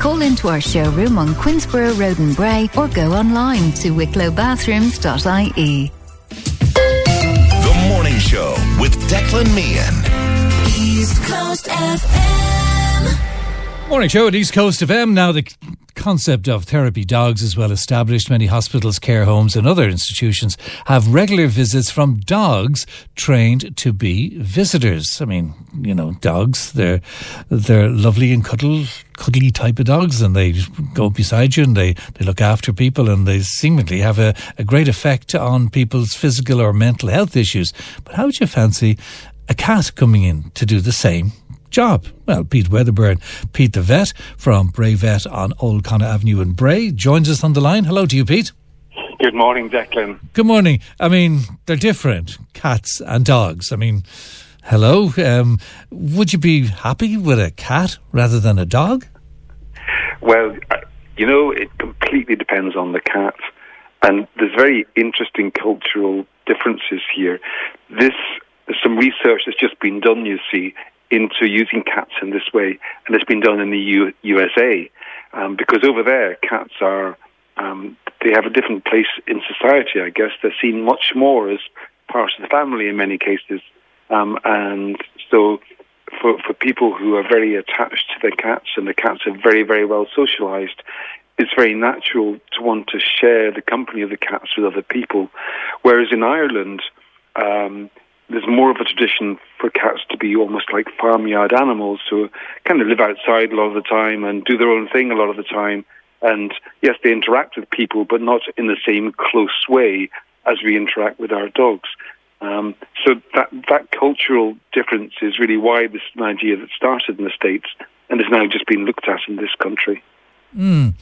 call into our showroom on Quinsborough Road and Bray or go online to wicklowbathrooms.ie. The Morning Show with Declan Meehan. East Coast FM. Morning show at East Coast FM. Now, the concept of therapy dogs is well established. Many hospitals, care homes, and other institutions have regular visits from dogs trained to be visitors. I mean, you know, dogs, they're, they're lovely and cuddle, cuddly type of dogs, and they go beside you and they, they look after people, and they seemingly have a, a great effect on people's physical or mental health issues. But how would you fancy a cat coming in to do the same job. Well, Pete Wedderburn, Pete the vet from Bray Vet on Old Connaught Avenue in Bray, joins us on the line. Hello to you, Pete. Good morning, Declan. Good morning. I mean, they're different, cats and dogs. I mean, hello. Um, would you be happy with a cat rather than a dog? Well, you know, it completely depends on the cat. And there's very interesting cultural differences here. This, there's some research that's just been done, you see, into using cats in this way, and it's been done in the U- USA um, because over there cats are um, they have a different place in society. I guess they're seen much more as part of the family in many cases, um, and so for for people who are very attached to their cats and the cats are very very well socialized. It's very natural to want to share the company of the cats with other people, whereas in Ireland, um, there's more of a tradition for cats to be almost like farmyard animals who kind of live outside a lot of the time and do their own thing a lot of the time. And yes, they interact with people, but not in the same close way as we interact with our dogs. Um, so that that cultural difference is really why this is an idea that started in the States and is now just being looked at in this country. Mm.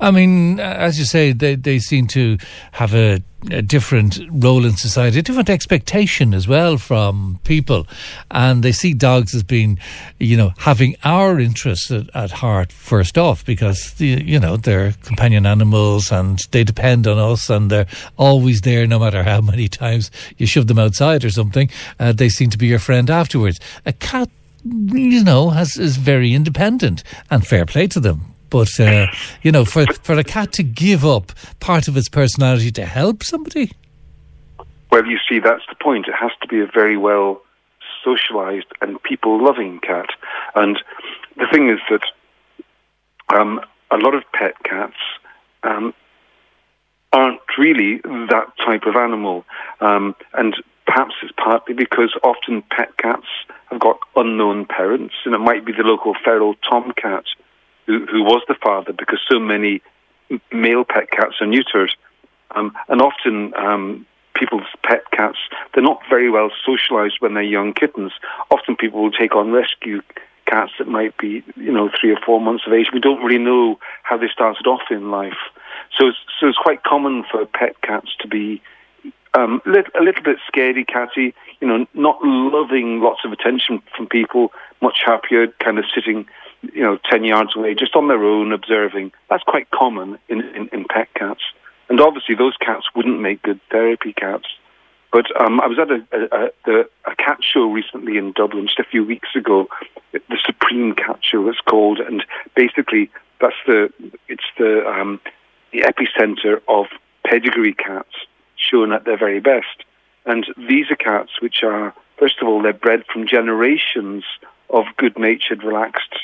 I mean, as you say, they, they seem to have a, a, different role in society, a different expectation as well from people. And they see dogs as being, you know, having our interests at, at heart first off because, the, you know, they're companion animals and they depend on us and they're always there no matter how many times you shove them outside or something. Uh, they seem to be your friend afterwards. A cat, you know, has, is very independent and fair play to them but uh, you know, for for a cat to give up part of its personality to help somebody. Well, you see, that's the point. It has to be a very well socialized and people loving cat. And the thing is that um, a lot of pet cats um, aren't really that type of animal. Um, and perhaps it's partly because often pet cats have got unknown parents, and it might be the local feral tomcat who, who was the father, because so many male pet cats are neutered. Um, and often um, people's pet cats, they're not very well socialized when they're young kittens. Often people will take on rescue cats that might be, you know, three or four months of age. We don't really know how they started off in life. So it's, so it's quite common for pet cats to be um, a little bit scaredy catty, you know, not loving lots of attention from people, much happier, kind of sitting you know, 10 yards away, just on their own, observing. That's quite common in, in, in pet cats. And obviously, those cats wouldn't make good therapy cats. But um, I was at a, a, a, a, cat show recently in Dublin just a few weeks ago, the Supreme Cat Show it's called, and basically that's the it's the um, the epicenter of pedigree cats shown at their very best. And these are cats which are first of all they're bred from generations of good-natured, relaxed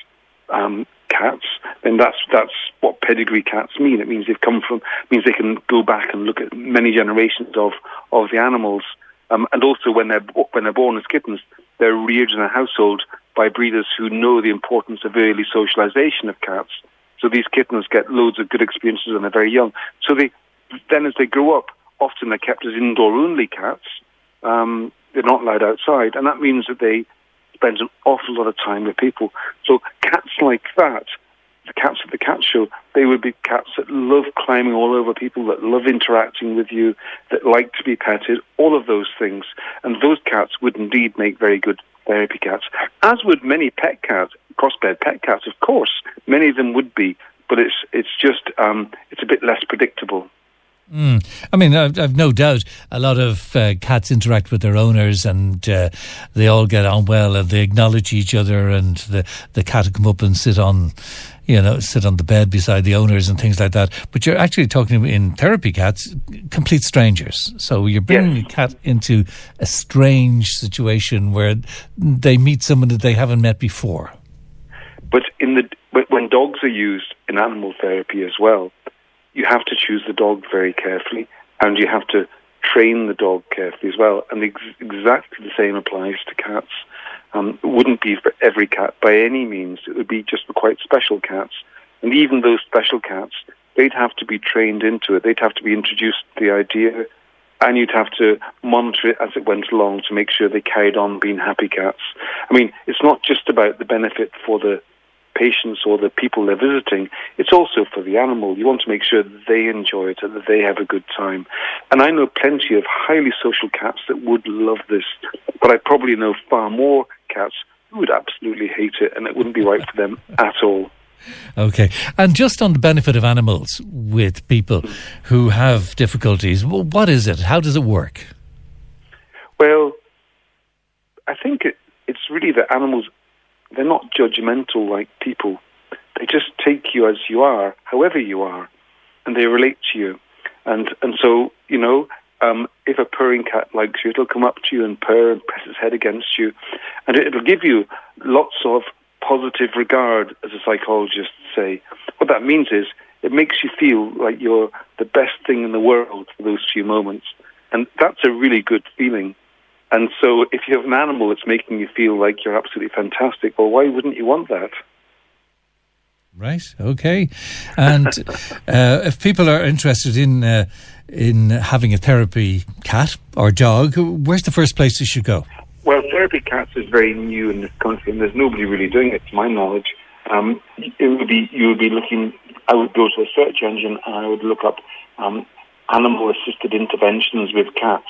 um, cats, then that's that's what pedigree cats mean. It means they've come from means they can go back and look at many generations of of the animals, um, and also when they're when they're born as kittens, they're reared in a household by breeders who know the importance of early socialization of cats. So these kittens get loads of good experiences when they're very young. So they then as they grow up, often they're kept as indoor only cats. Um, they're not allowed outside, and that means that they spends an awful lot of time with people. So cats like that, the cats at the cat show, they would be cats that love climbing all over people, that love interacting with you, that like to be petted, all of those things. And those cats would indeed make very good therapy cats, as would many pet cats, crossbred pet cats, of course. Many of them would be, but it's it's just um, it's a bit less predictable. Mm. I mean, I've, I've, no doubt a lot of uh, cats interact with their owners and uh, they all get on well and they acknowledge each other and the, the cat will come up and sit on, you know, sit on the bed beside the owners and things like that. But you're actually talking in therapy cats, complete strangers. So you're bringing yes. a cat into a strange situation where they meet someone that they haven't met before. But in the when dogs are used in animal therapy as well, you have to choose the dog very carefully, and you have to train the dog carefully as well. And ex- exactly the same applies to cats. Um, it wouldn't be for every cat by any means. It would be just for quite special cats. And even those special cats, they'd have to be trained into it. They'd have to be introduced to the idea, and you'd have to monitor it as it went along to make sure they carried on being happy cats. I mean, it's not just about the benefit for the patients or the people they're visiting, it's also for the animal. You want to make sure that they enjoy it and that they have a good time. And I know plenty of highly social cats that would love this, but I probably know far more cats who would absolutely hate it and it wouldn't be right for them at all. Okay. And just on the benefit of animals with people who have difficulties, what is it? How does it work? Well, I think it, it's really that animals they're not judgmental like people. They just take you as you are, however you are, and they relate to you. And and so you know, um, if a purring cat likes you, it'll come up to you and purr and press its head against you, and it'll give you lots of positive regard, as a psychologist say. What that means is it makes you feel like you're the best thing in the world for those few moments, and that's a really good feeling. And so if you have an animal that's making you feel like you're absolutely fantastic, well, why wouldn't you want that? Right. Okay. And uh, if people are interested in uh, in having a therapy cat or dog, where's the first place they should go? Well, therapy cats is very new in this country, and there's nobody really doing it, to my knowledge. Um, it would be you would be looking. I would go to a search engine and I would look up um, animal assisted interventions with cats,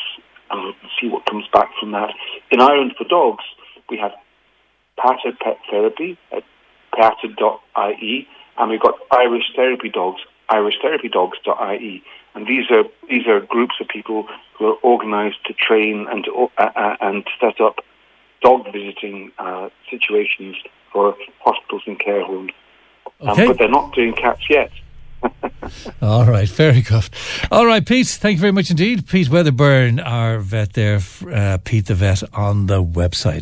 and see what comes back from that. In Ireland for dogs, we have Peata Pet Therapy at peata.ie, and we've got Irish Therapy Dogs, irishtherapydogs.ie. And these are these are groups of people who are organised to train and to, uh, uh, and set up dog visiting uh, situations for hospitals and care homes. Um, okay. Um, but they're not doing cats yet. All right, very good. All right, Pete, thank you very much indeed. Pete Wedderburn, our vet there, uh, Pete the Vet on the website.